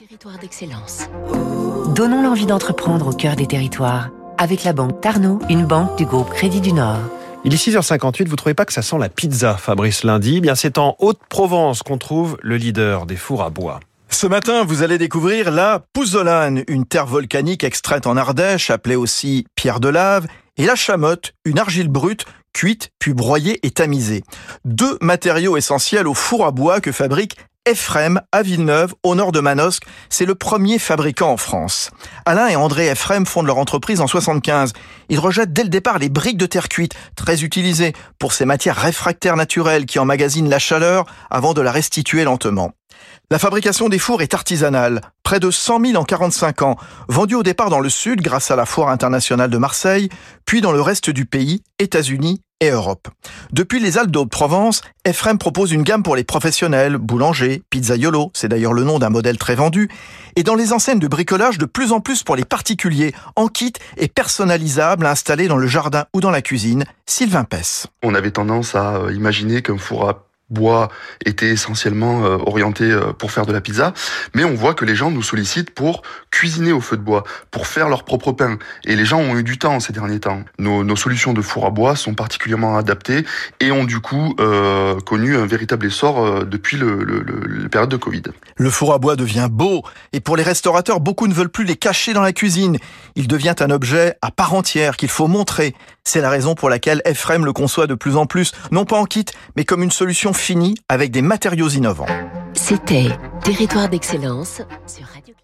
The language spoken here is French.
Territoire d'excellence. Donnons l'envie d'entreprendre au cœur des territoires avec la banque Tarno, une banque du groupe Crédit du Nord. Il est 6h58, vous trouvez pas que ça sent la pizza, Fabrice Lundi? Eh Bien, c'est en Haute-Provence qu'on trouve le leader des fours à bois. Ce matin, vous allez découvrir la Pouzzolane, une terre volcanique extraite en Ardèche, appelée aussi pierre de lave, et la chamotte, une argile brute cuite puis broyée et tamisée. Deux matériaux essentiels au four à bois que fabrique Ephrem à Villeneuve, au nord de Manosque. C'est le premier fabricant en France. Alain et André Ephrem fondent leur entreprise en 75. Ils rejettent dès le départ les briques de terre cuite, très utilisées pour ces matières réfractaires naturelles qui emmagasinent la chaleur avant de la restituer lentement. La fabrication des fours est artisanale, près de 100 000 en 45 ans, vendus au départ dans le sud grâce à la foire internationale de Marseille, puis dans le reste du pays, États-Unis et Europe. Depuis les Alpes de provence Ephraim propose une gamme pour les professionnels, boulangers, pizzaiolo, c'est d'ailleurs le nom d'un modèle très vendu, et dans les enseignes de bricolage de plus en plus pour les particuliers, en kit et personnalisable installés dans le jardin ou dans la cuisine. Sylvain Pesse. On avait tendance à euh, imaginer qu'un four à bois était essentiellement euh, orienté euh, pour faire de la pizza, mais on voit que les gens nous sollicitent pour cuisiner au feu de bois, pour faire leur propre pain. Et les gens ont eu du temps ces derniers temps. Nos, solutions de four à bois sont particulièrement adaptées et ont du coup euh, connu un véritable essor depuis le, la période de Covid. Le four à bois devient beau et pour les restaurateurs, beaucoup ne veulent plus les cacher dans la cuisine. Il devient un objet à part entière qu'il faut montrer. C'est la raison pour laquelle Ephraim le conçoit de plus en plus, non pas en kit, mais comme une solution finie avec des matériaux innovants. C'était Territoire d'excellence sur Radio